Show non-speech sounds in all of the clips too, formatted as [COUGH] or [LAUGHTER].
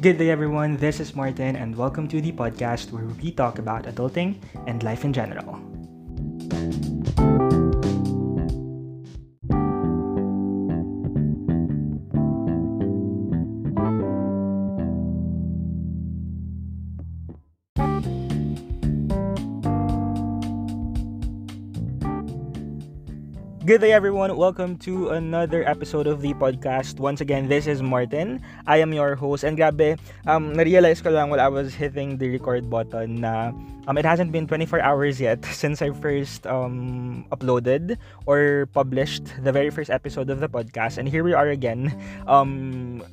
Good day, everyone. This is Martin, and welcome to the podcast where we talk about adulting and life in general. Good day, everyone. Welcome to another episode of the podcast. Once again, this is Martin. I am your host. And grabe, um, na-realize ko lang while I was hitting the record button na um, it hasn't been 24 hours yet [LAUGHS] since I first um, uploaded or published the very first episode of the podcast. And here we are again. Um,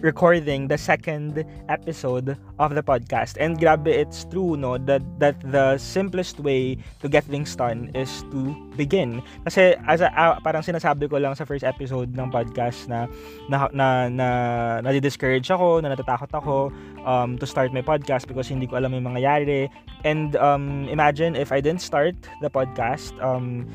recording the second episode of the podcast. And grabe, it's true, no, that, that the simplest way to get things done is to begin. Kasi, as a, uh, parang sinasabi ko lang sa first episode ng podcast na na, na, na, na discourage ako, na natatakot ako um, to start my podcast because hindi ko alam yung mangyayari. And um, imagine if I didn't start the podcast, um,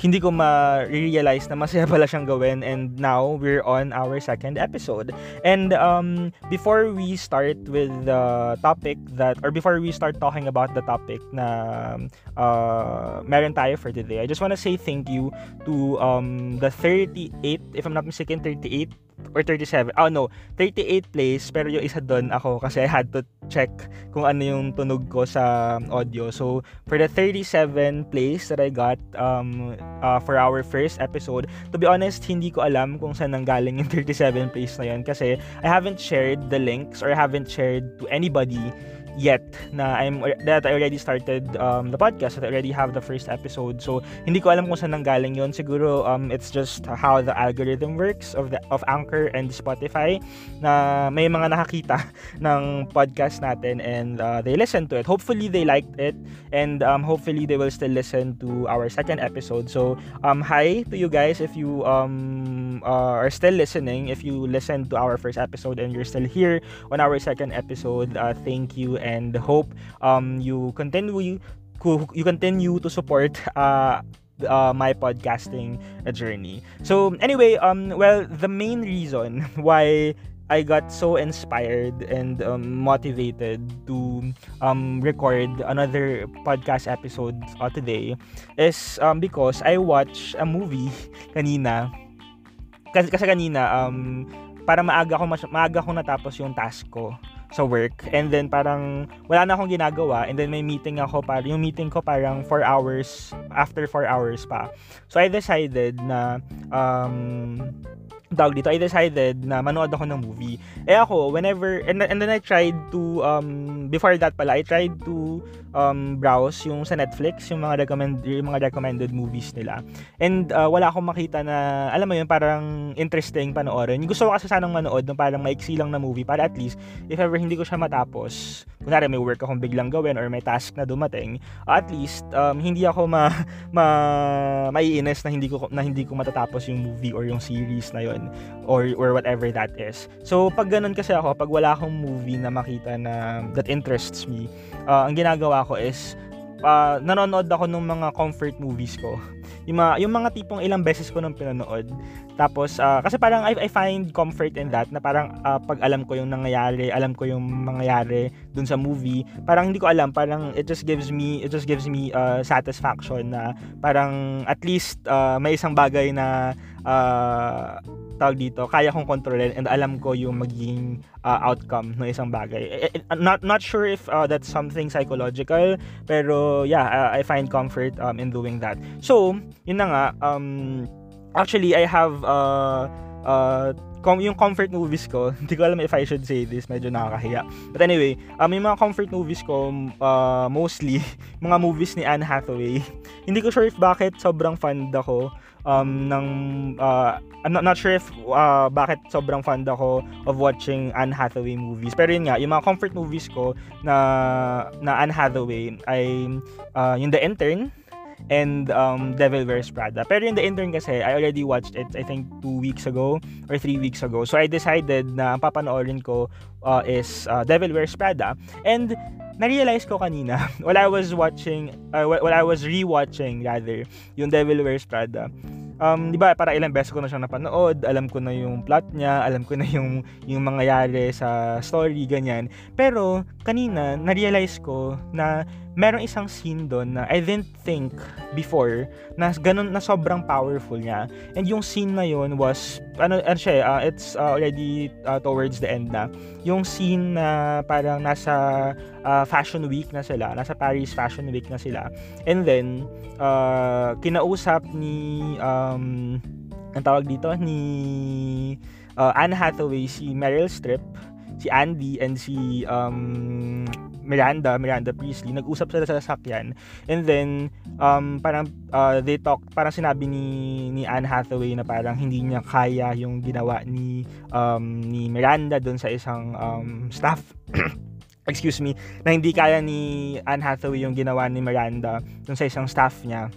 hindi ko ma-realize na masaya pala siyang gawin and now we're on our second episode. And um, before we start with the topic that or before we start talking about the topic na uh, meron tayo for today, I just want to say thank you to um, the 38, if I'm not mistaken, 38 or 37. Oh no, 38 plays pero yung isa doon ako kasi I had to check kung ano yung tunog ko sa audio. So for the 37 plays that I got um uh, for our first episode, to be honest, hindi ko alam kung saan nanggaling yung 37 plays na yun kasi I haven't shared the links or I haven't shared to anybody yet na I'm that I already started um, the podcast that I already have the first episode. So hindi ko alam kung saan nanggaling yon siguro um, it's just how the algorithm works of the of Anchor and Spotify na may mga nakakita [LAUGHS] ng podcast natin and uh, they listen to it. Hopefully they liked it and um, hopefully they will still listen to our second episode. So um, hi to you guys if you um, uh, are still listening if you listened to our first episode and you're still here on our second episode. Uh, thank you and hope um, you continue you continue to support [LAUGHS] uh, uh, my podcasting journey. So anyway, um, well, the main reason [LAUGHS] why I got so inspired and um, motivated to um, record another podcast episode uh, today is um, because I watched a movie [LAUGHS] kanina. Kasi, kasi kanina, um, para maaga ko, maaga ko natapos yung task ko sa work. And then parang wala na akong ginagawa. And then may meeting ako para yung meeting ko parang 4 hours after 4 hours pa. So I decided na um dog dito, I decided na manood ako ng movie. Eh ako, whenever, and, and then I tried to, um, before that pala, I tried to um, browse yung sa Netflix, yung mga, recommend, yung mga recommended movies nila. And uh, wala akong makita na, alam mo yun, parang interesting panoorin. Gusto ko kasi sanang manood ng parang maiksi lang na movie para at least, if ever hindi ko siya matapos, kunwari may work akong biglang gawin or may task na dumating, at least, um, hindi ako ma, [LAUGHS] ma, maiinis na hindi ko, na hindi ko matatapos yung movie or yung series na yon yun or or whatever that is. So pag ganun kasi ako, pag wala akong movie na makita na that interests me, uh, ang ginagawa ko is uh, nanonood ako ng mga comfort movies ko. [LAUGHS] Yung mga, yung mga tipong ilang beses ko nang pinanood. Tapos, uh, kasi parang I, I find comfort in that na parang uh, pag alam ko yung nangyayari, alam ko yung mangyayari dun sa movie, parang hindi ko alam, parang it just gives me, it just gives me uh, satisfaction na parang at least uh, may isang bagay na uh, tawag dito, kaya kong kontrolin and alam ko yung magiging uh, outcome ng isang bagay. Eh, eh, not not sure if uh, that's something psychological, pero yeah, uh, I find comfort um, in doing that. So, yun na nga, um, actually, I have uh, uh, com- yung comfort movies ko, [LAUGHS] hindi ko alam if I should say this, medyo nakakahiya. But anyway, um, yung mga comfort movies ko, uh, mostly, [LAUGHS] mga movies ni Anne Hathaway. hindi ko sure if bakit sobrang fan ako um, ng uh, I'm not, not sure if uh, bakit sobrang fan ako of watching Anne Hathaway movies. Pero yun nga, yung mga comfort movies ko na na Anne Hathaway ay uh, yung The Intern and um, Devil Wears Prada. Pero yung The Intern kasi, I already watched it I think two weeks ago or three weeks ago. So I decided na ang papanoorin ko uh, is uh, Devil Wears Prada. And na-realize ko kanina [LAUGHS] while I was watching uh, while I was re-watching rather yung Devil Wears Prada um, di ba, para ilang beses ko na siyang napanood, alam ko na yung plot niya, alam ko na yung, yung mangyayari sa story, ganyan. Pero, kanina, na-realize ko na merong isang scene doon na I didn't think before na ganun na sobrang powerful niya. And yung scene na yun was ano, ano siya, uh, it's uh, already uh, towards the end na. Yung scene na parang nasa uh, Fashion Week na sila, nasa Paris Fashion Week na sila. And then uh, kinausap ni um ang tawag dito ni uh, Anne Hathaway si Meryl Streep, si Andy and si um Miranda, Miranda Priestley, nag-usap sila sa sasakyan. And then, um, parang uh, they talk, parang sinabi ni, ni Anne Hathaway na parang hindi niya kaya yung ginawa ni, um, ni Miranda doon sa isang um, staff. [CLEARS THROAT] excuse me, na hindi kaya ni Anne Hathaway yung ginawa ni Miranda doon sa isang staff niya.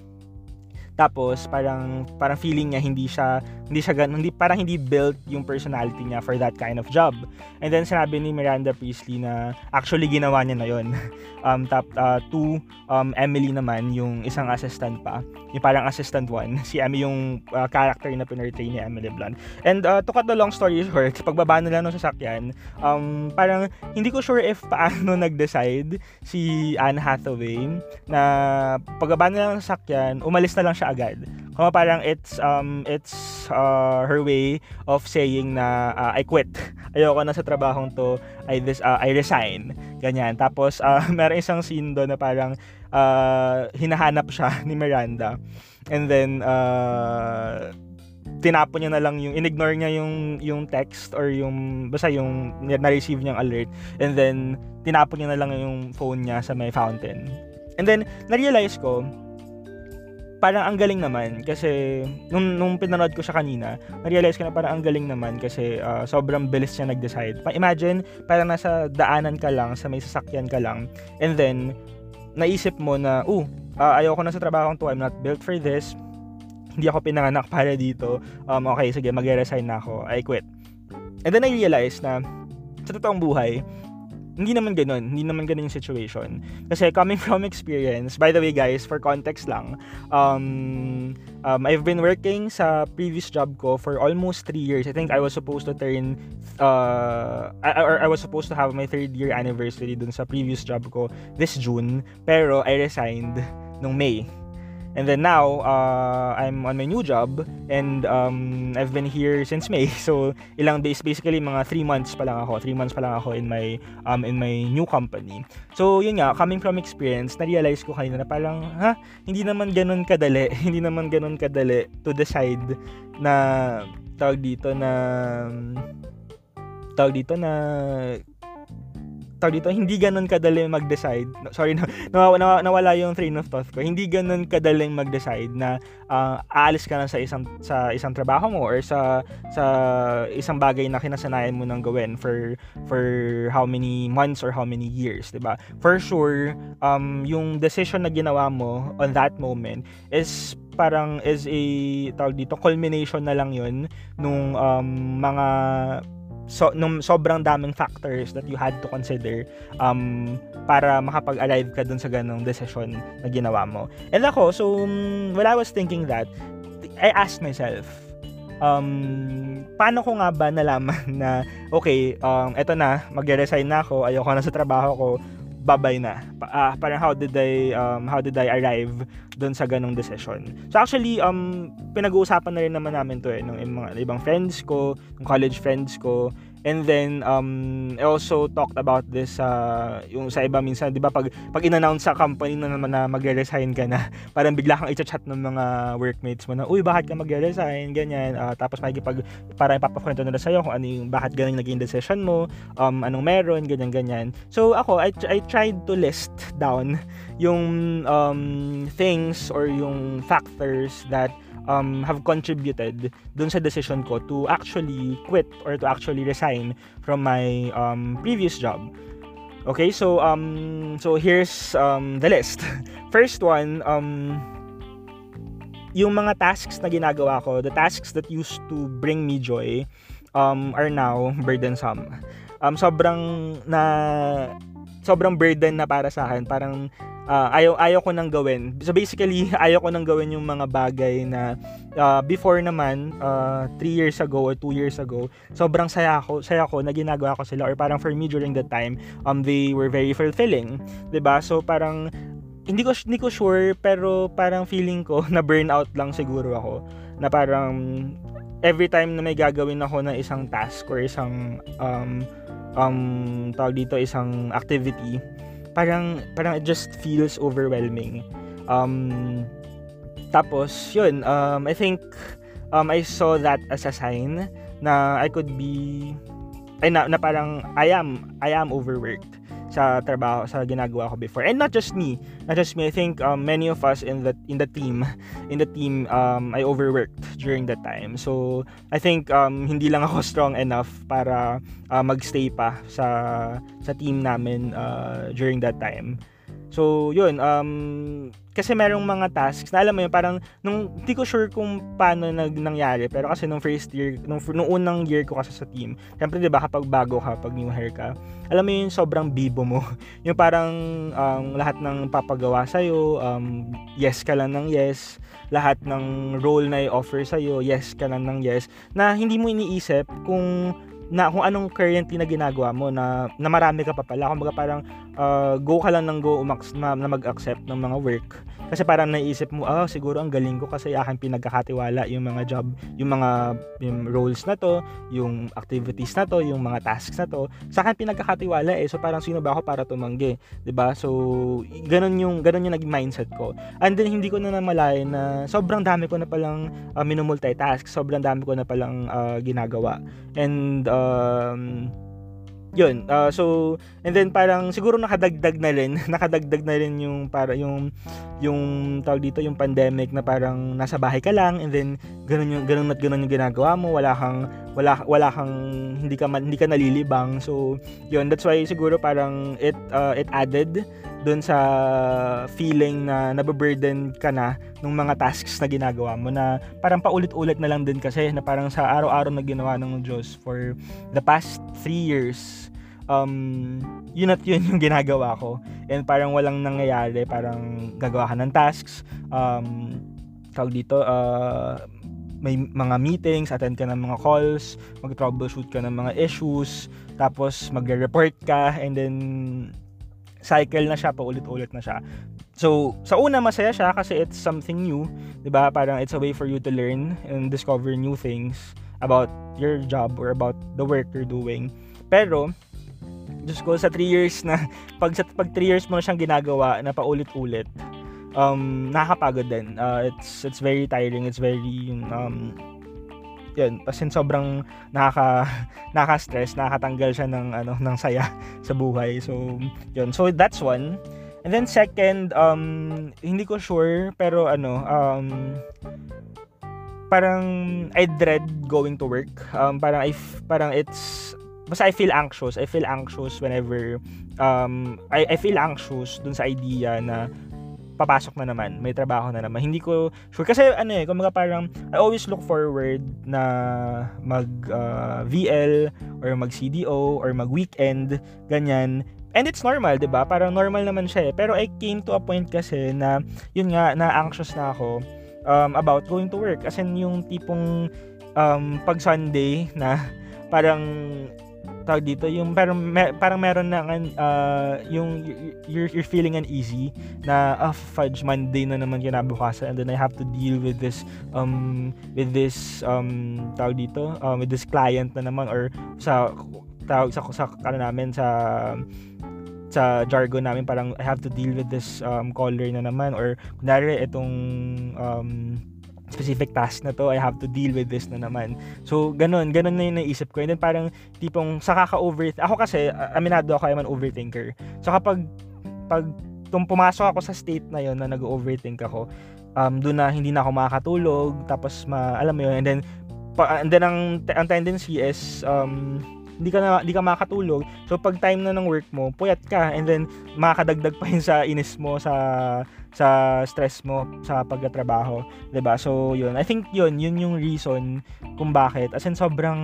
Tapos parang parang feeling niya hindi siya hindi siya gan, hindi parang hindi built yung personality niya for that kind of job. And then sinabi ni Miranda Priestley na actually ginawa niya na yon. [LAUGHS] um top uh, two um Emily naman yung isang assistant pa. Yung parang assistant one, [LAUGHS] si Emily yung uh, character na pinortray ni Emily Blunt. And uh, to cut the long story short, [LAUGHS] pagbaba nila ng sasakyan, um parang hindi ko sure if paano nag-decide si Anne Hathaway na pagbaba nila ng sasakyan, umalis na lang siya agad. Kung parang it's um it's uh, her way of saying na uh, I quit. [LAUGHS] Ayoko na sa trabahong to. I this uh, I resign. Ganyan. Tapos uh, [LAUGHS] meron isang scene doon na parang uh, hinahanap siya [LAUGHS] ni Miranda. And then uh, tinapon niya na lang yung inignore niya yung yung text or yung basta yung na-receive niyang alert and then tinapon niya na lang yung phone niya sa may fountain. And then na-realize ko parang ang galing naman kasi nung, nung pinanood ko siya kanina, na-realize ko na parang ang galing naman kasi uh, sobrang bilis siya nag-decide. Pa-imagine, parang nasa daanan ka lang, sa may sasakyan ka lang, and then, naisip mo na, uh, uh, ayoko na sa trabaho to, I'm not built for this, hindi ako pinanganak para dito, um, okay, sige, mag-resign na ako, I quit. And then I realized na, sa totoong buhay, hindi naman ganun. Hindi naman ganun yung situation. Kasi coming from [LAUGHS] experience, by the way guys, for context lang, um, um, I've been working sa previous job ko for almost 3 years. I think I was supposed to turn, uh, or I was supposed to have my third year anniversary dun sa previous job ko this June. Pero I resigned nung May. And then now, uh, I'm on my new job and um, I've been here since May. [LAUGHS] So, ilang days, basically mga 3 months pa lang ako. 3 months pa lang ako in my, um, in my new company. So, yun nga, coming from experience, na-realize ko kanina na parang, ha, hindi naman ganun kadali. [LAUGHS] hindi naman ganun kadali to decide na, tawag dito na, tawag dito na tawag dito, hindi ganun kadali mag-decide. Sorry, [LAUGHS] na, nawala, nawala yung train of thought ko. Hindi ganun kadaling mag-decide na uh, aalis ka na sa isang sa isang trabaho mo or sa sa isang bagay na kinasanayan mo nang gawin for for how many months or how many years, 'di ba? For sure, um yung decision na ginawa mo on that moment is parang is a tawag dito culmination na lang 'yun nung um, mga so nung sobrang daming factors that you had to consider um para makapag-arrive ka dun sa ganong decision na ginawa mo. And ako, so um, when I was thinking that, I asked myself, um, paano ko nga ba nalaman [LAUGHS] na, okay, um, eto na, mag-resign na ako, ayoko na sa trabaho ko, babay na. Uh, parang how did I um, how did I arrive doon sa ganong decision. So actually um pinag-uusapan na rin naman namin to eh ng mga ibang friends ko, ng college friends ko And then um I also talked about this uh, yung sa iba minsan 'di ba pag pag inannounce sa company na naman na magre-resign ka na, [LAUGHS] parang bigla kang i-chat ng mga workmates mo na, "Uy, bakit ka magre-resign?" ganyan. Uh, tapos makikipag para ipapakwento nila sa iyo kung ano yung bakit ganun naging decision mo, um anong meron, ganyan ganyan. So ako I I tried to list down [LAUGHS] yung um things or yung factors that um, have contributed dun sa decision ko to actually quit or to actually resign from my um, previous job. Okay, so um so here's um the list. [LAUGHS] First one, um yung mga tasks na ginagawa ko, the tasks that used to bring me joy um are now burdensome. Um sobrang na sobrang burden na para sa akin. Parang uh, ayaw, ayaw ko nang gawin. So basically, [LAUGHS] ayaw ko nang gawin yung mga bagay na uh, before naman, 3 uh, years ago or 2 years ago, sobrang saya ako, saya ko na ginagawa ko sila or parang for me during that time, um, they were very fulfilling. 'di ba So parang hindi ko hindi ko sure pero parang feeling ko [LAUGHS] na burnout lang siguro ako na parang every time na may gagawin ako na isang task or isang um um tawag dito isang activity parang parang it just feels overwhelming. Um, tapos yun, um, I think um, I saw that as a sign na I could be ay na, na parang I am I am overworked sa trabaho sa ginagawa ko before. And not just me. Not just me. I think um, many of us in the in the team [LAUGHS] in the team um, I overworked during that time. So I think um, hindi lang ako strong enough para uh, magstay pa sa sa team namin uh, during that time So, yun, um, kasi merong mga tasks na alam mo yun, parang, nung, hindi ko sure kung paano nag, nangyari, pero kasi nung first year, nung, nung unang year ko kasi sa team, syempre, di ba, kapag bago ka, pag new hire ka, alam mo yun, sobrang bibo mo. [LAUGHS] yung parang, um, lahat ng papagawa sa'yo, um, yes ka lang ng yes, lahat ng role na i-offer sa'yo, yes ka lang ng yes, na hindi mo iniisip kung na kung anong currently na ginagawa mo na, na marami ka pa pala. Kumbaga parang uh, go ka lang ng go umax, na, na mag-accept ng mga work. Kasi parang naisip mo, ah, oh, siguro ang galing ko kasi akin pinagkakatiwala yung mga job, yung mga yung roles na to, yung activities na to, yung mga tasks na to. Sa akin pinagkakatiwala eh. So parang sino ba ako para tumanggi, 'di ba? So ganun yung ganun yung naging mindset ko. And then hindi ko na namalayan na sobrang dami ko na palang uh, minumultitask, sobrang dami ko na palang uh, ginagawa. And um, yun uh, so and then parang siguro nakadagdag na rin [LAUGHS] nakadagdag na rin yung para yung yung tawag dito yung pandemic na parang nasa bahay ka lang and then ganun yung ganun at ganun yung ginagawa mo. Wala kang wala wala kang hindi ka hindi ka nalilibang. So yun that's why siguro parang it uh, it added doon sa feeling na nababurden ka na ng mga tasks na ginagawa mo na parang paulit-ulit na lang din kasi na parang sa araw-araw na ginawa ng Diyos for the past three years um, yun at yun [LAUGHS] yung ginagawa ko and parang walang nangyayari parang gagawa ka ng tasks um, tawag dito uh, may mga meetings, attend ka ng mga calls, mag-troubleshoot ka ng mga issues, tapos magre-report ka, and then cycle na siya, paulit-ulit na siya. So, sa una masaya siya kasi it's something new, 'di ba? Parang it's a way for you to learn and discover new things about your job or about the work you're doing. Pero just ko sa 3 years na [LAUGHS] pag sa pag 3 years mo na siyang ginagawa na paulit-ulit, um nakakapagod din. Uh, it's it's very tiring, it's very um yun, kasi sobrang nakaka [LAUGHS] nakaka-stress, nakakatanggal siya ng ano [LAUGHS] ng saya sa buhay. So, yun. So that's one. And then second, um hindi ko sure pero ano, um parang I dread going to work. Um parang I parang it's basta I feel anxious. I feel anxious whenever um I I feel anxious dun sa idea na papasok na naman, may trabaho na naman. Hindi ko sure kasi ano eh, kumaga parang I always look forward na mag uh, VL or mag CDO or mag weekend ganyan. And it's normal, 'di ba? Parang normal naman siya eh. Pero I came to a point kasi na yun nga na anxious na ako um, about going to work. As in yung tipong um, pag Sunday na [LAUGHS] parang tawag dito yung parang mer, parang meron na uh, yung you're, you're feeling uneasy na ah, fudge Monday na naman kinabukasan. And then I have to deal with this um with this um tawag dito um, with this client na naman or sa tawag sa sa ano namin sa sa jargon namin parang I have to deal with this um, caller na naman or kunwari itong um, specific task na to, I have to deal with this na naman. So, ganun, ganun na yung naisip ko. And then parang tipong sa kaka-over, ako kasi, aminado ako, I'm an overthinker. So, kapag, pag tum pumasok ako sa state na yon na nag-overthink ako, um, doon na hindi na ako makakatulog, tapos ma, alam mo yun, and then, pa, and then ang, ang tendency is, um, hindi ka na hindi ka makakatulog. So pag time na ng work mo, puyat ka and then makakadagdag pa yun sa inis mo sa sa stress mo sa pagtatrabaho, 'di ba? So, 'yun. I think 'yun, 'yun yung reason kung bakit. As in sobrang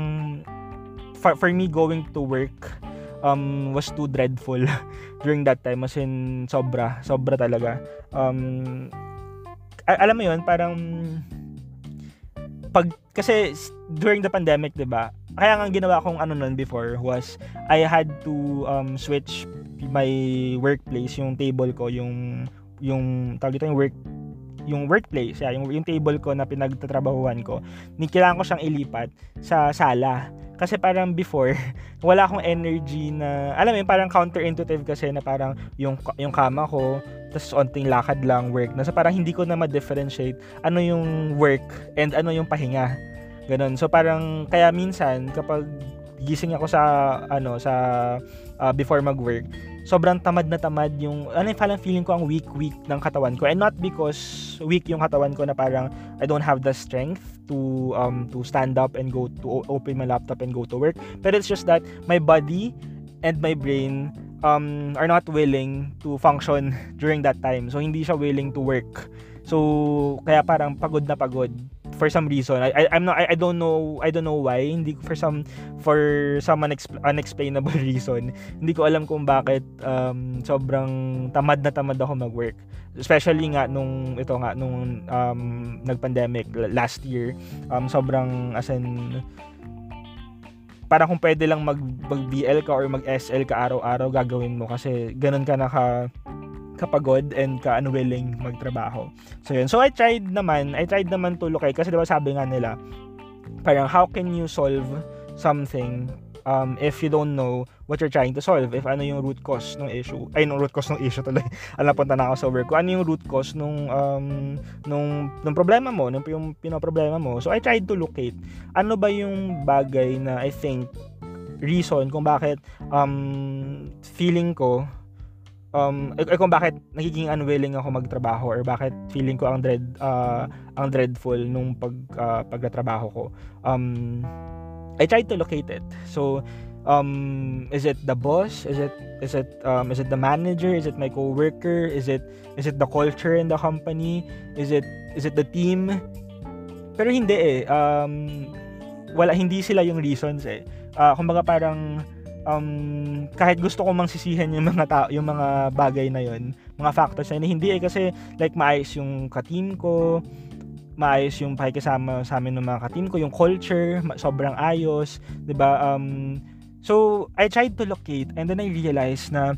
for, for me going to work um, was too dreadful [LAUGHS] during that time. As in, sobra. Sobra talaga. Um, alam mo yon parang pag kasi during the pandemic, 'di ba? Kaya nga ginawa kong ano noon before was I had to um, switch my workplace, yung table ko, yung yung tawag dito yung work yung workplace, yeah, yung, yung table ko na pinagtatrabahuhan ko, ni kailangan ko siyang ilipat sa sala. Kasi parang before, [LAUGHS] wala akong energy na, alam mo parang counterintuitive kasi na parang yung, yung kama ko, tapos onting lakad lang, work. Na, so parang hindi ko na ma-differentiate ano yung work and ano yung pahinga. Ganun. So parang, kaya minsan, kapag gising ako sa, ano, sa, uh, before mag-work, sobrang tamad na tamad yung ano parang feeling ko ang weak weak ng katawan ko. And not because weak yung katawan ko na parang I don't have the strength to um to stand up and go to open my laptop and go to work. But it's just that my body and my brain um are not willing to function [LAUGHS] during that time. So hindi siya willing to work. So kaya parang pagod na pagod for some reason. I, I I'm not I, I don't know I don't know why. Hindi for some for some unexp- unexplainable [LAUGHS] reason hindi ko alam kung bakit um, sobrang tamad na tamad ako mag-work. Especially nga nung ito nga nung um, nag-pandemic last year um, sobrang as in parang kung pwede lang mag, mag BL ka or mag SL ka araw-araw gagawin mo. Kasi ganun ka naka kapagod and ka-unwilling magtrabaho. So yun. So I tried naman, I tried naman to locate kasi diba sabi nga nila, parang how can you solve something um, if you don't know what you're trying to solve, if ano yung root cause ng issue, ay, nung root cause ng issue tuloy, [LAUGHS] alam punta na ako sa work ko, ano yung root cause nung, um, nung, nung problema mo, nung yung pinoproblema mo. So, I tried to locate, ano ba yung bagay na I think, reason kung bakit um, feeling ko um eh, kung bakit nagiging unwilling ako magtrabaho or bakit feeling ko ang dread uh, ang dreadful nung pag uh, pagtatrabaho ko. Um I tried to locate it. So um is it the boss? Is it is it um is it the manager? Is it my coworker? Is it is it the culture in the company? Is it is it the team? Pero hindi eh. Um wala hindi sila yung reasons eh. Uh, kumbaga parang um, kahit gusto ko mang sisihan yung mga tao, yung mga bagay na yon, mga factors na yun, hindi eh kasi like maayos yung ka-team ko, maayos yung pakikisama sa amin ng mga ka-team ko, yung culture, sobrang ayos, 'di ba? Um so I tried to locate and then I realized na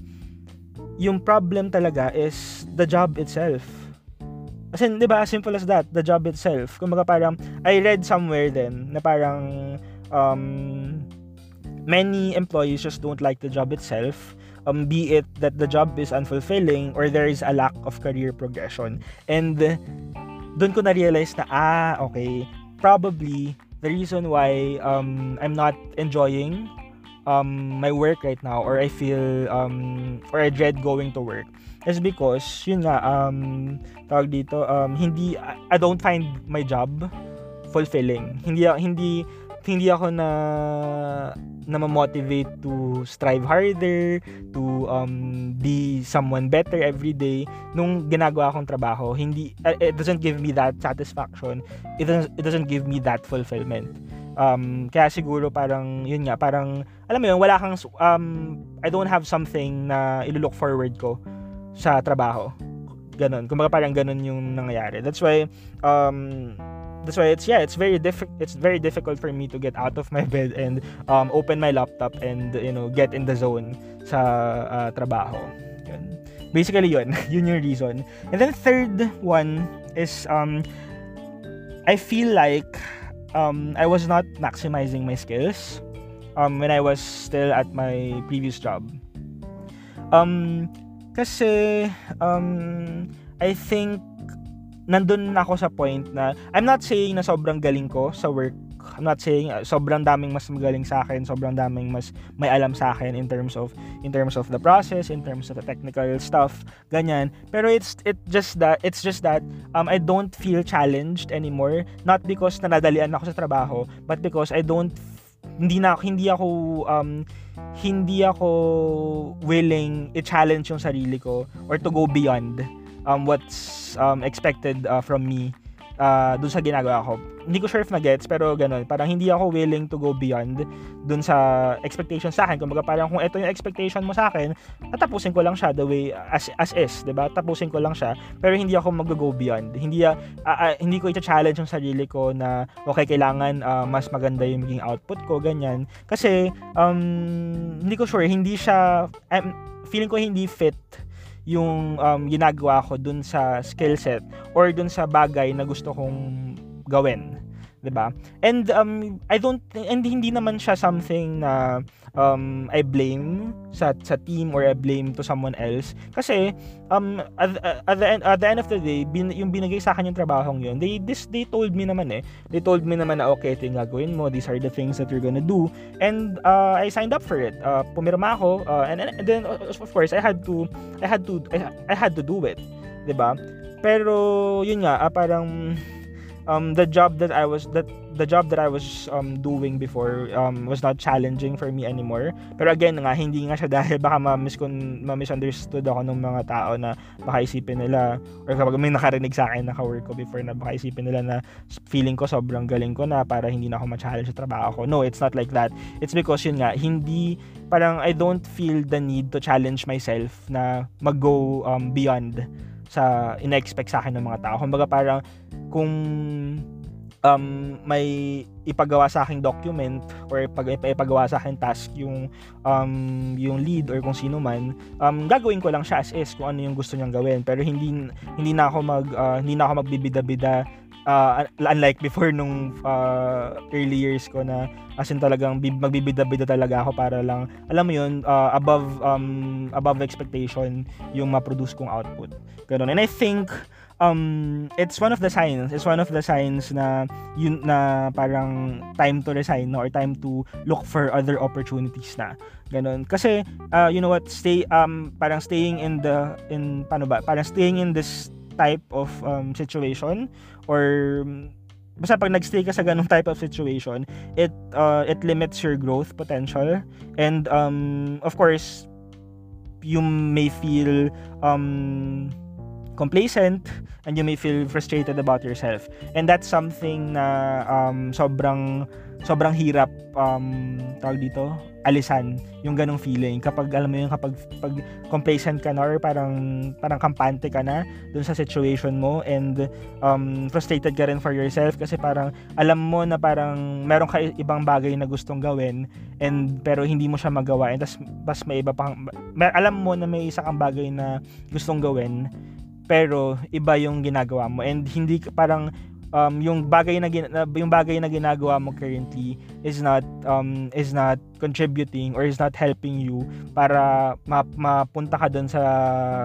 yung problem talaga is the job itself. Kasi 'di ba, simple as that, the job itself. Kumbaga parang I read somewhere then na parang um many employees just don't like the job itself um, be it that the job is unfulfilling or there is a lack of career progression. And doon ko na-realize na ah okay probably the reason why um, I'm not enjoying um, my work right now or I feel um, or I dread going to work is because yun nga um, tawag dito um, hindi I don't find my job fulfilling. Hindi hindi hindi ako na na motivate to strive harder, to um, be someone better every day nung ginagawa kong trabaho. Hindi uh, it doesn't give me that satisfaction. It doesn't, it doesn't give me that fulfillment. Um, kaya siguro parang yun nga, parang alam mo yun, wala kang um, I don't have something na ilulook forward ko sa trabaho. Ganon. Kumbaga parang ganon yung nangyayari. That's why um, that's why it's yeah it's very difficult it's very difficult for me to get out of my [LAUGHS] bed and um, open my laptop and you know get in the zone sa uh, trabaho. Yun. basically yun. [LAUGHS] Yun yung reason. And then third one is um I feel like um I was not maximizing my skills um when I was still at my previous job. Um kasi um I think nandun ako sa point na I'm not saying na sobrang galing ko sa work. I'm not saying uh, sobrang daming mas magaling sa akin, sobrang daming mas may alam sa akin in terms of in terms of the process, in terms of the technical stuff, ganyan. Pero it's it just that it's just that um I don't feel challenged anymore, not because nanadalian ako sa trabaho, but because I don't hindi na hindi ako um hindi ako willing i-challenge yung sarili ko or to go beyond um, what's um, expected uh, from me uh, dun sa ginagawa ko. Hindi ko sure if na-gets, pero ganun. Parang hindi ako willing to go beyond dun sa expectation sa akin. Kumbaga parang kung ito yung expectation mo sa akin, tatapusin ko lang siya the way as, as is, ba? Tapusin ko lang siya, pero hindi ako mag-go beyond. Hindi uh, uh, hindi ko i-challenge yung sarili ko na okay, kailangan uh, mas maganda yung maging output ko, ganyan. Kasi um, hindi ko sure, hindi siya um, feeling ko hindi fit yung um, ginagawa ko dun sa skill set or dun sa bagay na gusto kong gawin. 'Di ba? And um I don't and hindi naman siya something na um I blame sa sa team or I blame to someone else. Kasi um at, at the end at the end of the day bin, yung binigay sa akin yung trabahong yun they this they told me naman eh. They told me naman na okay ito yung gagawin mo these are the things that you're gonna do. And uh, I signed up for it. Uh, pumirma ako uh, and, and then of course I had to I had to I, I had to do it 'di ba? Pero yun nga uh, parang um, the job that I was that the job that I was um, doing before um, was not challenging for me anymore. Pero again nga, hindi nga siya [LAUGHS] dahil baka ma-misunderstood ako ng mga tao na baka isipin nila or kapag may nakarinig sa akin na ka-work ko before na baka isipin nila na feeling ko sobrang galing ko na para hindi na ako ma-challenge sa trabaho ko. No, it's not like that. It's because yun nga, hindi parang I don't feel the need to challenge myself na mag-go um, beyond sa ina-expect sa akin ng mga tao. Kumbaga parang kung um, may ipagawa sa akin document or pag ipagawa sa akin task yung um, yung lead or kung sino man um, gagawin ko lang siya as is kung ano yung gusto niyang gawin pero hindi hindi na ako mag uh, hindi na ako magbibida-bida uh, unlike before nung uh, early years ko na as in talagang magbibida-bida talaga ako para lang alam mo yun uh, above um, above expectation yung ma-produce kong output. Ganun. And I think um it's one of the signs it's one of the signs na yun na parang time to resign no, or time to look for other opportunities na. Ganun. Kasi uh, you know what stay um parang staying in the in paano ba parang staying in this type of um, situation or basta pag nagstay ka sa ganung type of situation it uh, it limits your growth potential and um of course you may feel um complacent and you may feel frustrated about yourself. And that's something na um, sobrang sobrang hirap um, tawag dito alisan yung ganong feeling. Kapag alam mo yung kapag pag complacent ka na or parang parang kampante ka na dun sa situation mo and um, frustrated ka rin for yourself kasi parang alam mo na parang meron ka ibang bagay na gustong gawin and pero hindi mo siya magawa and tas, tas may iba pang may, alam mo na may isa kang bagay na gustong gawin pero iba yung ginagawa mo and hindi parang um, yung bagay na yung bagay na ginagawa mo currently is not um, is not contributing or is not helping you para ma- mapunta ka doon sa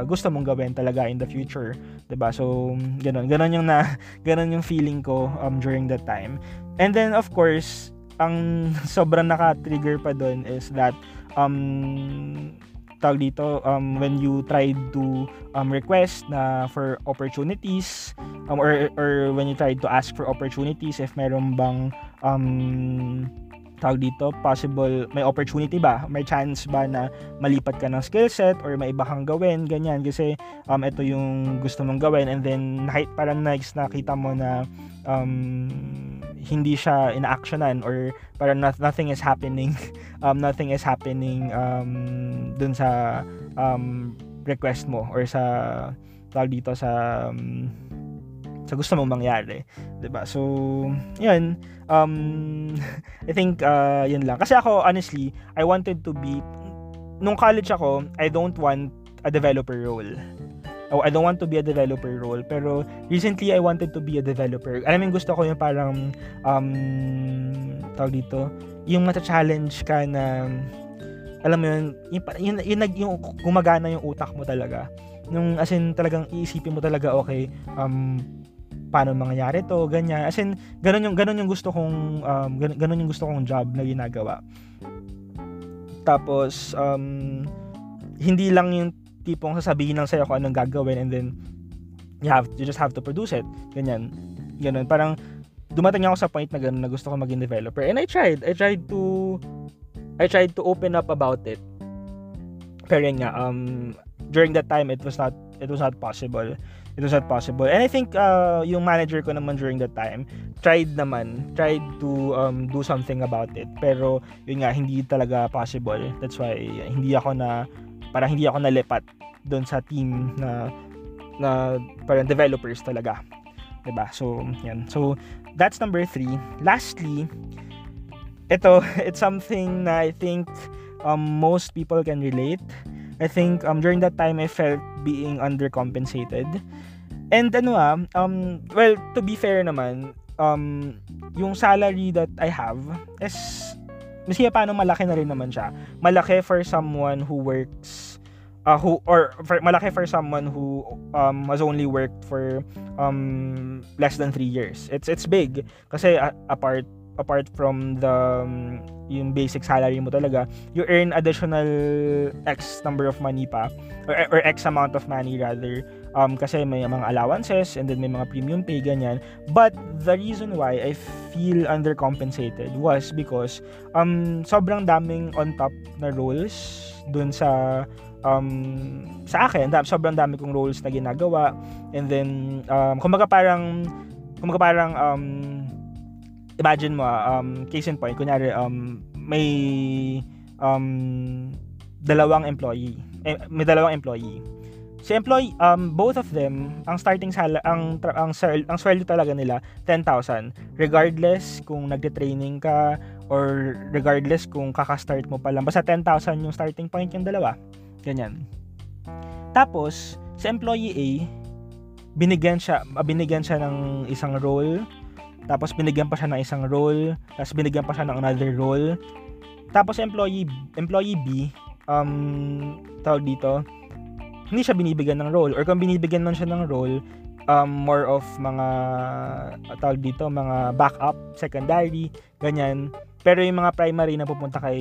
gusto mong gawin talaga in the future 'di ba so ganun. Ganun yung na [LAUGHS] ganun yung feeling ko um, during that time. And then of course ang [LAUGHS] sobrang naka-trigger pa doon is that um tawag dito um, when you try to um, request na for opportunities um, or or when you try to ask for opportunities if meron bang um, tawag dito, possible, may opportunity ba? May chance ba na malipat ka ng skill set or may iba kang gawin, ganyan. Kasi um, ito yung gusto mong gawin and then parang next nakita mo na um, hindi siya in-actionan or parang nothing is happening [LAUGHS] um, nothing is happening um, dun sa um, request mo or sa tawag dito sa um, sa gusto mong mangyari, 'di ba? So, 'yun. Um [LAUGHS] I think uh 'yun lang. Kasi ako honestly, I wanted to be nung college ako, I don't want a developer role. Oh, I don't want to be a developer role. Pero recently, I wanted to be a developer. Alam mo, gusto ko yung parang, um, tawag dito, yung mata-challenge ka na, alam mo yun, yung, yung, yung, yung, yung gumagana yung utak mo talaga. Nung, as in, talagang iisipin mo talaga, okay, um, paano mangyayari to, ganyan. As in, ganun yung, ganun yung gusto kong, um, ganun, ganun yung gusto kong job na ginagawa. Tapos, um, hindi lang yung tipong sasabihin lang sa'yo kung anong gagawin and then, you have, you just have to produce it. Ganyan. Ganun. Parang, dumating ako sa point na ganun na gusto ko maging developer. And I tried. I tried to, I tried to open up about it. Pero yun nga, um, during that time, it was not, it was not possible it was not possible. And I think uh, yung manager ko naman during that time tried naman, tried to um, do something about it. Pero yun nga, hindi talaga possible. That's why hindi ako na, parang hindi ako nalipat doon sa team na na parang developers talaga. 'Di ba? So, yan. So, that's number three. Lastly, ito, [LAUGHS] it's something na I think um, most people can relate. I think um, during that time, I felt being undercompensated. And ano ah, um, well, to be fair naman, um, yung salary that I have is, maski paano malaki na rin naman siya. Malaki for someone who works uh, who or for, malaki for someone who um, has only worked for um, less than 3 years. It's it's big kasi uh, apart apart from the um, yung basic salary mo talaga, you earn additional X number of money pa or, or X amount of money rather um, kasi may mga allowances and then may mga premium pay ganyan. But the reason why I feel undercompensated was because um, sobrang daming on top na roles dun sa um, sa akin, sobrang dami kong roles na ginagawa and then um, kumbaga parang kumbaga parang um, imagine mo, um, case in point, kunyari, um, may um, dalawang employee. Eh, may dalawang employee. Si employee, um, both of them, ang starting sala, ang, ang, ang, sweldo talaga nila, 10,000. Regardless kung nagde-training ka or regardless kung kaka-start mo pa lang. Basta 10,000 yung starting point yung dalawa. Ganyan. Tapos, si employee A, binigyan siya, binigyan siya ng isang role tapos binigyan pa siya ng isang role, tapos binigyan pa siya ng another role. Tapos employee employee B um tawag dito, hindi siya binibigyan ng role or kung binibigyan man siya ng role, um, more of mga tawag dito, mga backup, secondary, ganyan. Pero yung mga primary na pupunta kay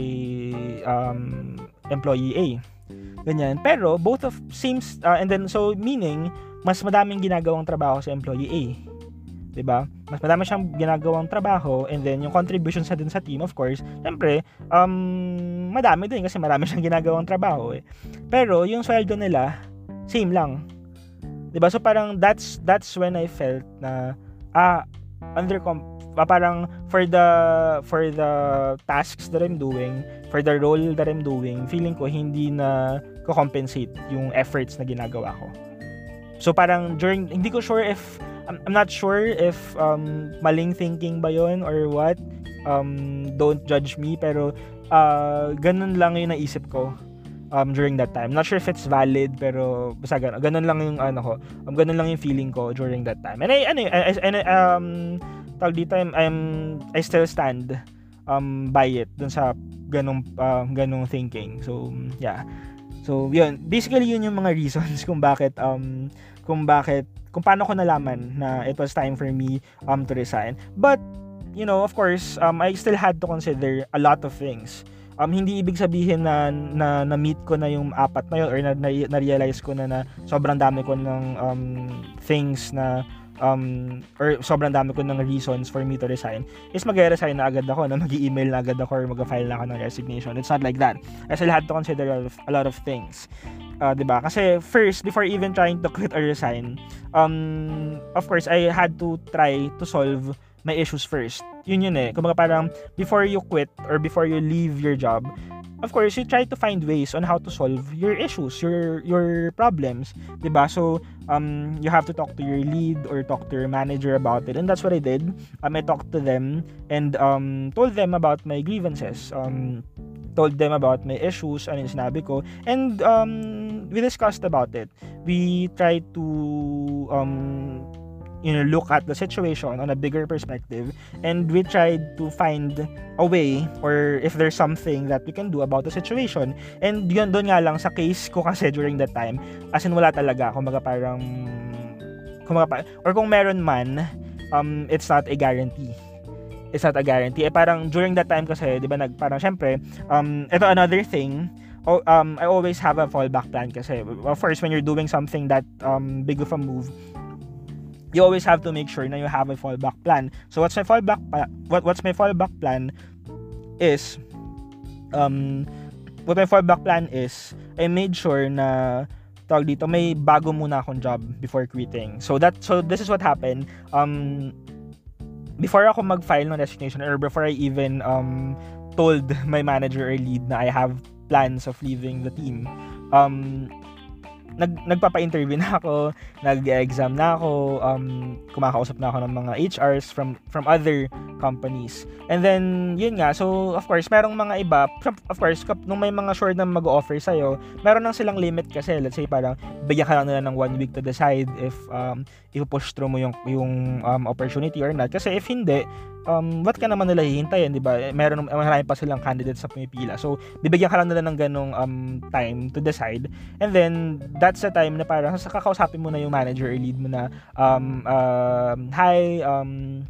um, employee A. Ganyan. Pero both of same uh, and then so meaning mas madaming ginagawang trabaho sa employee A 'di ba? Mas madami siyang ginagawang trabaho and then yung contribution sa din sa team of course, syempre um madami din kasi marami siyang ginagawang trabaho eh. Pero yung sweldo nila same lang. 'Di ba? So parang that's that's when I felt na ah under ah, parang for the for the tasks that I'm doing, for the role that I'm doing, feeling ko hindi na ko-compensate yung efforts na ginagawa ko. So parang during hindi ko sure if I'm, I'm not sure if um, maling thinking ba yon or what. Um, don't judge me, pero uh, ganun lang yung naisip ko um, during that time. Not sure if it's valid, pero basta ganun, ganun lang yung ano ko. Um, ganun lang yung feeling ko during that time. And I, ano, I, I, um, tawag dito, I'm, I'm, I still stand um, by it dun sa ganung, uh, ganung thinking. So, yeah. So, yun. Basically, yun yung mga reasons [LAUGHS] kung bakit, um, kung bakit kung paano ko nalaman na it was time for me um to resign. But you know, of course, um I still had to consider a lot of things. Um, hindi ibig sabihin na, na na-meet ko na yung apat na yun or na, na, na-realize ko na na sobrang dami ko ng um, things na um, or sobrang dami ko ng reasons for me to resign is mag-resign na agad ako na mag-email na agad ako or mag-file na ako ng resignation. It's not like that. I still had to consider a lot of, a lot of things uh, 'di ba? Kasi first before even trying to quit or resign, um of course I had to try to solve my issues first. Yun yun eh. Kumbaga parang before you quit or before you leave your job, of course, you try to find ways on how to solve your issues, your your problems, 'di ba? So, um you have to talk to your lead or talk to your manager about it. And that's what I did. Um, I talked to them and um told them about my grievances. Um told them about my issues, ano yung sinabi ko. And um, we discussed about it. We tried to um, you know, look at the situation on a bigger perspective and we tried to find a way or if there's something that we can do about the situation. And yun, doon nga lang sa case ko kasi during that time, as in wala talaga, kumbaga parang, kumbaga, or kung meron man, um, it's not a guarantee is not a guarantee. Eh parang during that time kasi, 'di ba, nag parang syempre, um ito another thing, oh, um I always have a fallback plan kasi well, first when you're doing something that um big of a move, you always have to make sure na you have a fallback plan. So what's my fallback what what's my fallback plan is um what my fallback plan is I made sure na tawag dito, may bago muna akong job before quitting. So that so this is what happened. Um before ako mag-file ng resignation or before I even um told [LAUGHS] my manager or lead na I have plans of leaving the team, um nag nagpapa-interview [LAUGHS] na ako, nag-exam na ako, um, kumakausap na ako ng mga HRs from from other companies. And then, yun nga, so of course, merong mga iba, of course, nung may mga sure na mag-offer sa'yo, meron nang silang limit kasi, let's say parang, bigyan ka lang nila ng one week to decide if um, i-push through mo yung, yung um, opportunity or not. Kasi if hindi, um, what ka naman nila hihintayin, di ba? Eh, meron, marami pa silang candidates sa pumipila. So, bibigyan ka lang nila ng ganong um, time to decide. And then, that's the time na parang kakausapin mo na yung manager or lead mo na, um, uh, hi, um,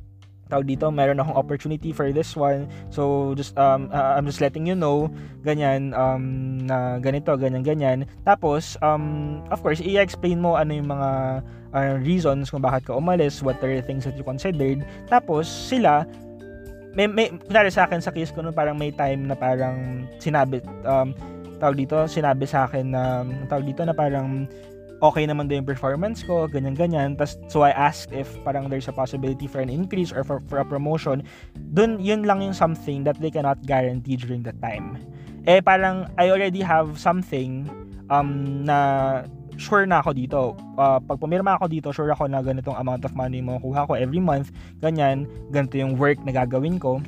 tawag dito, meron akong opportunity for this one. So, just, um, uh, I'm just letting you know, ganyan, um, na ganito, ganyan, ganyan. Tapos, um, of course, i-explain mo ano yung mga uh, reasons kung bakit ka umalis, what are the things that you considered. Tapos, sila, may, may, kunwari sa akin sa case ko nun, parang may time na parang sinabi, um, tawag dito, sinabi sa akin na, tawag dito na parang, okay naman din yung performance ko, ganyan-ganyan. Tas, so I asked if parang there's a possibility for an increase or for, for a promotion. Dun, yun lang yung something that they cannot guarantee during that time. Eh, parang I already have something um, na sure na ako dito. Uh, pag pumirma ako dito, sure ako na ganitong amount of money mo kuha ko every month. Ganyan, ganito yung work na gagawin ko.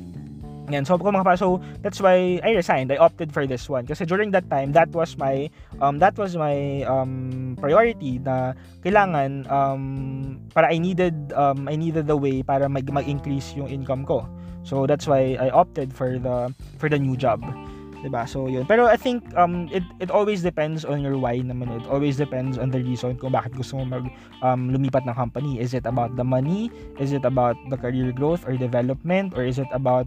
Yan, so kung mga so that's why I resigned. I opted for this one kasi during that time that was my um that was my um priority na kailangan um para I needed um I needed the way para mag mag-increase yung income ko. So that's why I opted for the for the new job. 'Di ba? So yun. Pero I think um it it always depends on your why naman. It always depends on the reason kung bakit gusto mo mag um, lumipat ng company. Is it about the money? Is it about the career growth or development or is it about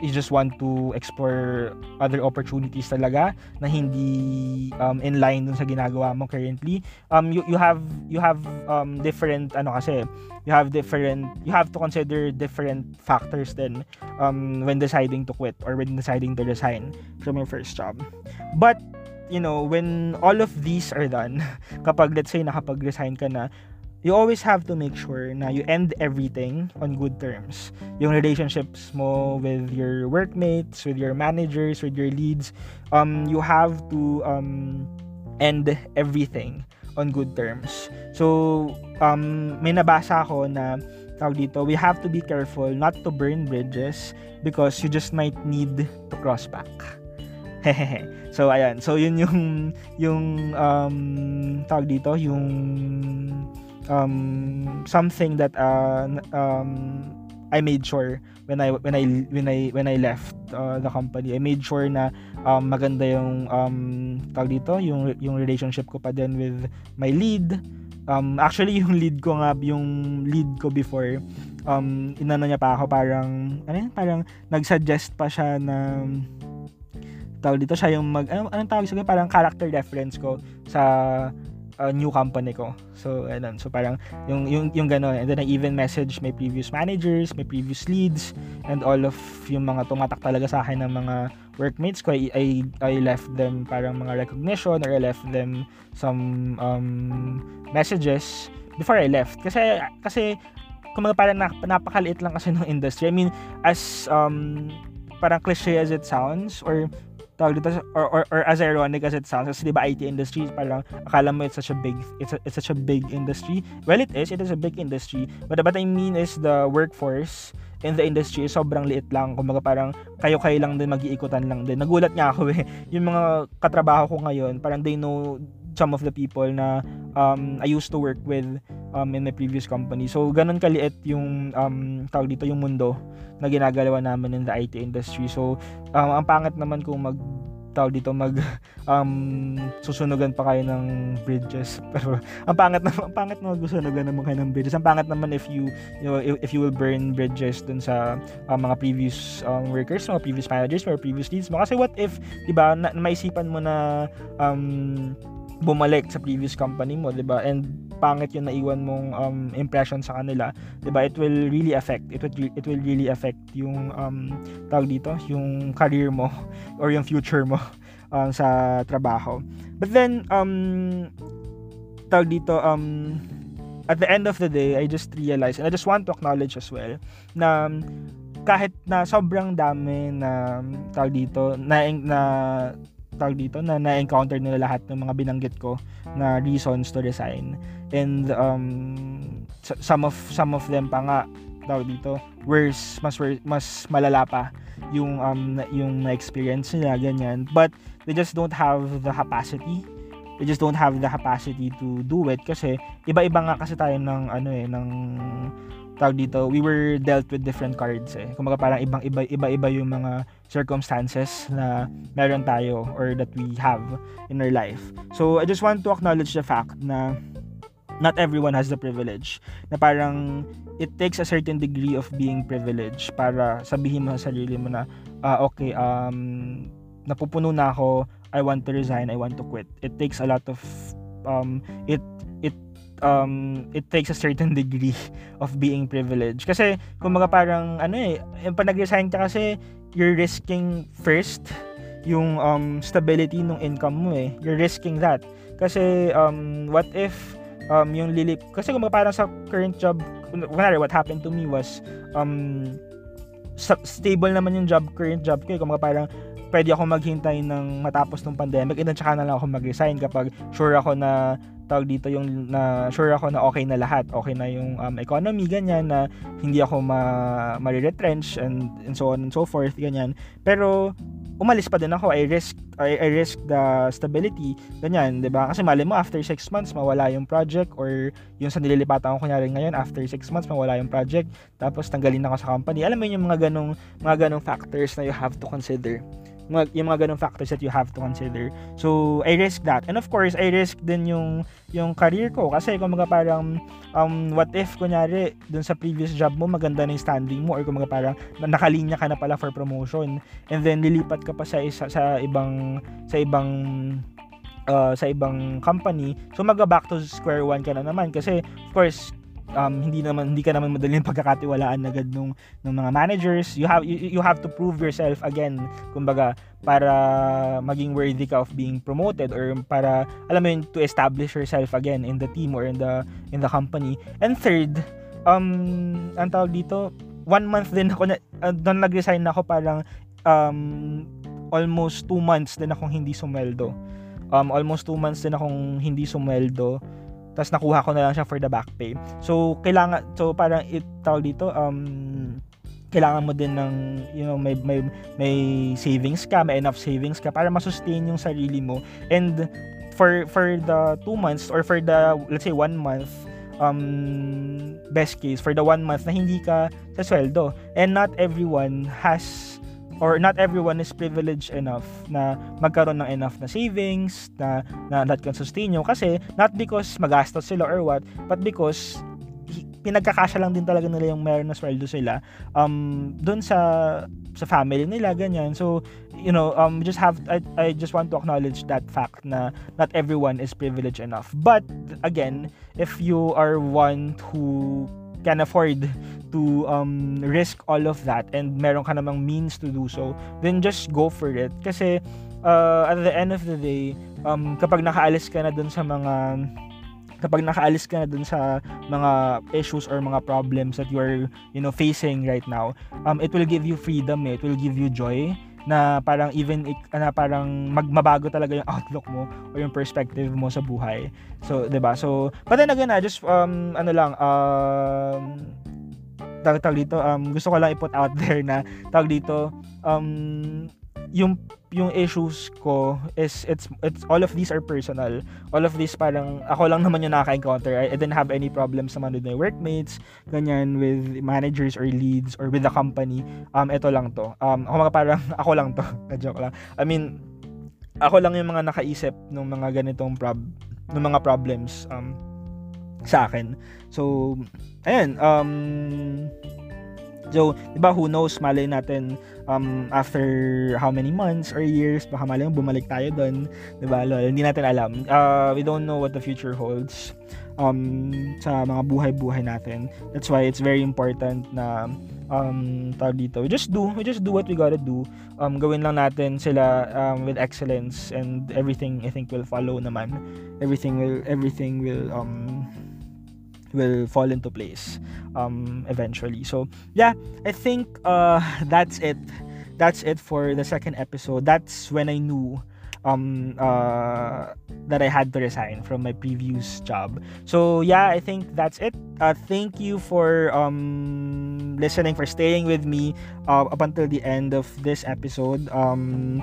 you just want to explore other opportunities talaga na hindi um, in line dun sa ginagawa mo currently. Um you, you have you have um different ano kasi you have different you have to consider different factors then um when deciding to quit or when deciding to resign from your first job. But you know when all of these are done [LAUGHS] kapag let's say nakapag-resign ka na you always have to make sure na you end everything on good terms. Yung relationships mo with your workmates, with your managers, with your leads, um, you have to um, end everything on good terms. So, um, may nabasa ako na tawag dito, we have to be careful not to burn bridges because you just might need to cross back. [LAUGHS] so ayan, so yun yung yung um tawag dito, yung um, something that uh, um, I made sure when I when I when I when I left uh, the company. I made sure na um, maganda yung um tawag dito yung yung relationship ko pa din with my lead. Um actually [LAUGHS] yung lead ko nga yung lead ko before um inano niya pa ako parang ano yun, parang nagsuggest pa siya na tawag dito siya yung mag ano, anong tawag sa parang character reference ko sa uh, new company ko. So, ayun. So, parang yung, yung, yung gano'n. And then, I even message my previous managers, my previous leads, and all of yung mga tumatak talaga sa akin ng mga workmates ko. I, I, I left them parang mga recognition or I left them some um, messages before I left. Kasi, kasi, kumaga parang napakaliit lang kasi ng industry. I mean, as um, parang cliche as it sounds or tawag dito or, or, or as ironic as it sounds kasi 'di ba IT industry parang akala mo it's such a big it's, a, it's such a big industry. Well it is it is a big industry. But what I mean is the workforce in the industry sobrang liit lang. Kumbaga parang kayo-kayo lang din mag-iikutan lang din. Nagulat nga ako eh. [LAUGHS] Yung mga katrabaho ko ngayon parang they know some of the people na um, I used to work with um, in my previous company. So, ganun kaliit yung um, tawag dito yung mundo na ginagalawa namin in the IT industry. So, um, ang pangit naman kung mag tawag dito mag [LAUGHS] um, susunugan pa kayo ng bridges [LAUGHS] pero ang pangit na ang pangit na magsusunugan naman kayo ng bridges ang pangit naman if you, you know, if, if you will burn bridges dun sa um, mga previous um, workers mga previous managers mga previous leads mo kasi what if di ba na, maisipan mo na um, bumalik sa previous company mo, 'di ba? And pangit yung naiwan mong um, impression sa kanila, 'di ba? It will really affect. It will it will really affect yung um tawag dito, yung career mo [LAUGHS] or yung future mo um, [LAUGHS] sa trabaho. But then um tawag dito, um, at the end of the day, I just realized, and I just want to acknowledge as well, na kahit na sobrang dami na tawag dito, na, na tawag dito, na na-encounter nila lahat ng mga binanggit ko na reasons to resign. And um, some of some of them pa nga tawag dito, worse, mas mas malala pa yung um yung na-experience nila ganyan. But they just don't have the capacity they just don't have the capacity to do it kasi iba-iba nga kasi tayo ng ano eh ng tawag dito we were dealt with different cards eh. Kumbaga parang ibang iba iba-iba yung mga circumstances na meron tayo or that we have in our life. So I just want to acknowledge the fact na not everyone has the privilege na parang it takes a certain degree of being privileged para sabihin mo sa sarili mo na uh, okay um napupuno na ako. I want to resign, I want to quit. It takes a lot of um it it um it takes a certain degree of being privileged. Kasi kumbaga parang ano eh, yung pag nag-resign ka kasi you're risking first yung um stability ng income mo eh. You're risking that. Kasi um what if um yung lilip kasi kumbaga parang sa current job kunwari what happened to me was um stable naman yung job current job ko eh. Kumbaga parang pwede ako maghintay ng matapos ng pandemic and then tsaka na lang ako mag-resign kapag sure ako na tawag dito yung na sure ako na okay na lahat. Okay na yung um, economy ganyan na hindi ako ma ma-retrench and, and so on and so forth ganyan. Pero umalis pa din ako. I risk I, I risk the stability ganyan 'di ba? Kasi mali mo after 6 months mawala yung project or yung sa nililipatan ko kunyari ngayon after 6 months mawala yung project tapos tanggalin ako sa company. Alam mo yung mga ganong mga ganong factors na you have to consider mga, yung mga ganong factors that you have to consider. So, I risk that. And of course, I risk din yung yung career ko kasi kung mga parang um, what if kunyari dun sa previous job mo maganda na yung standing mo or kung mga parang nakalinya ka na pala for promotion and then lilipat ka pa sa isa sa ibang sa ibang uh, sa ibang company so mag back to square one ka na naman kasi of course um, hindi naman hindi ka naman madaling pagkakatiwalaan agad nung ng mga managers. You have you, you have to prove yourself again kumbaga para maging worthy ka of being promoted or para alam mo yun to establish yourself again in the team or in the in the company. And third um ang tawag dito one month din ako na uh, doon nag-resign na ako parang um almost two months din akong hindi sumweldo. Um almost two months din akong hindi sumweldo tapos nakuha ko na lang siya for the back pay. So kailangan so parang it dito um kailangan mo din ng you know may may may savings ka, may enough savings ka para ma-sustain yung sarili mo. And for for the two months or for the let's say one month um best case for the one month na hindi ka sa sweldo and not everyone has or not everyone is privileged enough na magkaroon ng enough na savings na, na that can sustain you kasi not because magastos sila or what but because pinagkakasya lang din talaga nila yung meron na sweldo sila um doon sa sa family nila ganyan. So you know um just have I, I just want to acknowledge that fact na not everyone is privileged enough. But again if you are one who can afford to um, risk all of that and meron ka namang means to do so, then just go for it. Kasi uh, at the end of the day, um, kapag nakaalis ka na dun sa mga kapag nakaalis ka na dun sa mga issues or mga problems that you are you know facing right now um it will give you freedom eh. it will give you joy na parang even na parang magmabago talaga yung outlook mo o yung perspective mo sa buhay. So 'di ba so but then again I just um ano lang um tawag dito, um, gusto ko lang i-put out [LAUGHS] there na tawag dito, um, yung yung issues ko is it's it's all of these are personal. All of these parang ako lang naman yung nakaka-encounter. I, I didn't have any problems naman with my workmates, ganyan with managers or leads or with the company. Um ito lang to. Um ako mga parang [LAUGHS] ako lang to. [LAUGHS] joke lang. I mean ako lang yung mga nakaisip ng mga ganitong prob ng mga problems um sa akin. So, ayun, um, so, di ba, who knows, malay natin, um, after how many months or years, baka malay mo, bumalik tayo doon, di ba, lol, hindi natin alam. Uh, we don't know what the future holds um, sa mga buhay-buhay natin. That's why it's very important na um tawag dito we just do we just do what we gotta do um gawin lang natin sila um, with excellence and everything I think will follow naman everything will everything will um will fall into place um eventually so yeah I think uh [LAUGHS] that's it that's it for the second episode that's when I knew um uh that I had to resign from my previous job. So yeah, I think that's it. Uh, thank you for um listening for staying with me uh, up until the end of this episode. Um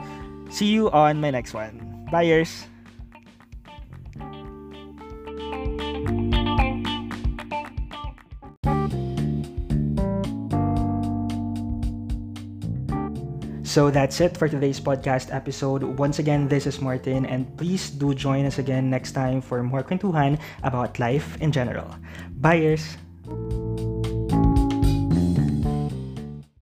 see you on my next one. Buyers. So that's it for today's podcast episode. Once again, this is Martin, and please do join us again next time for more kwentuhan about life in general. Bye, Buyers!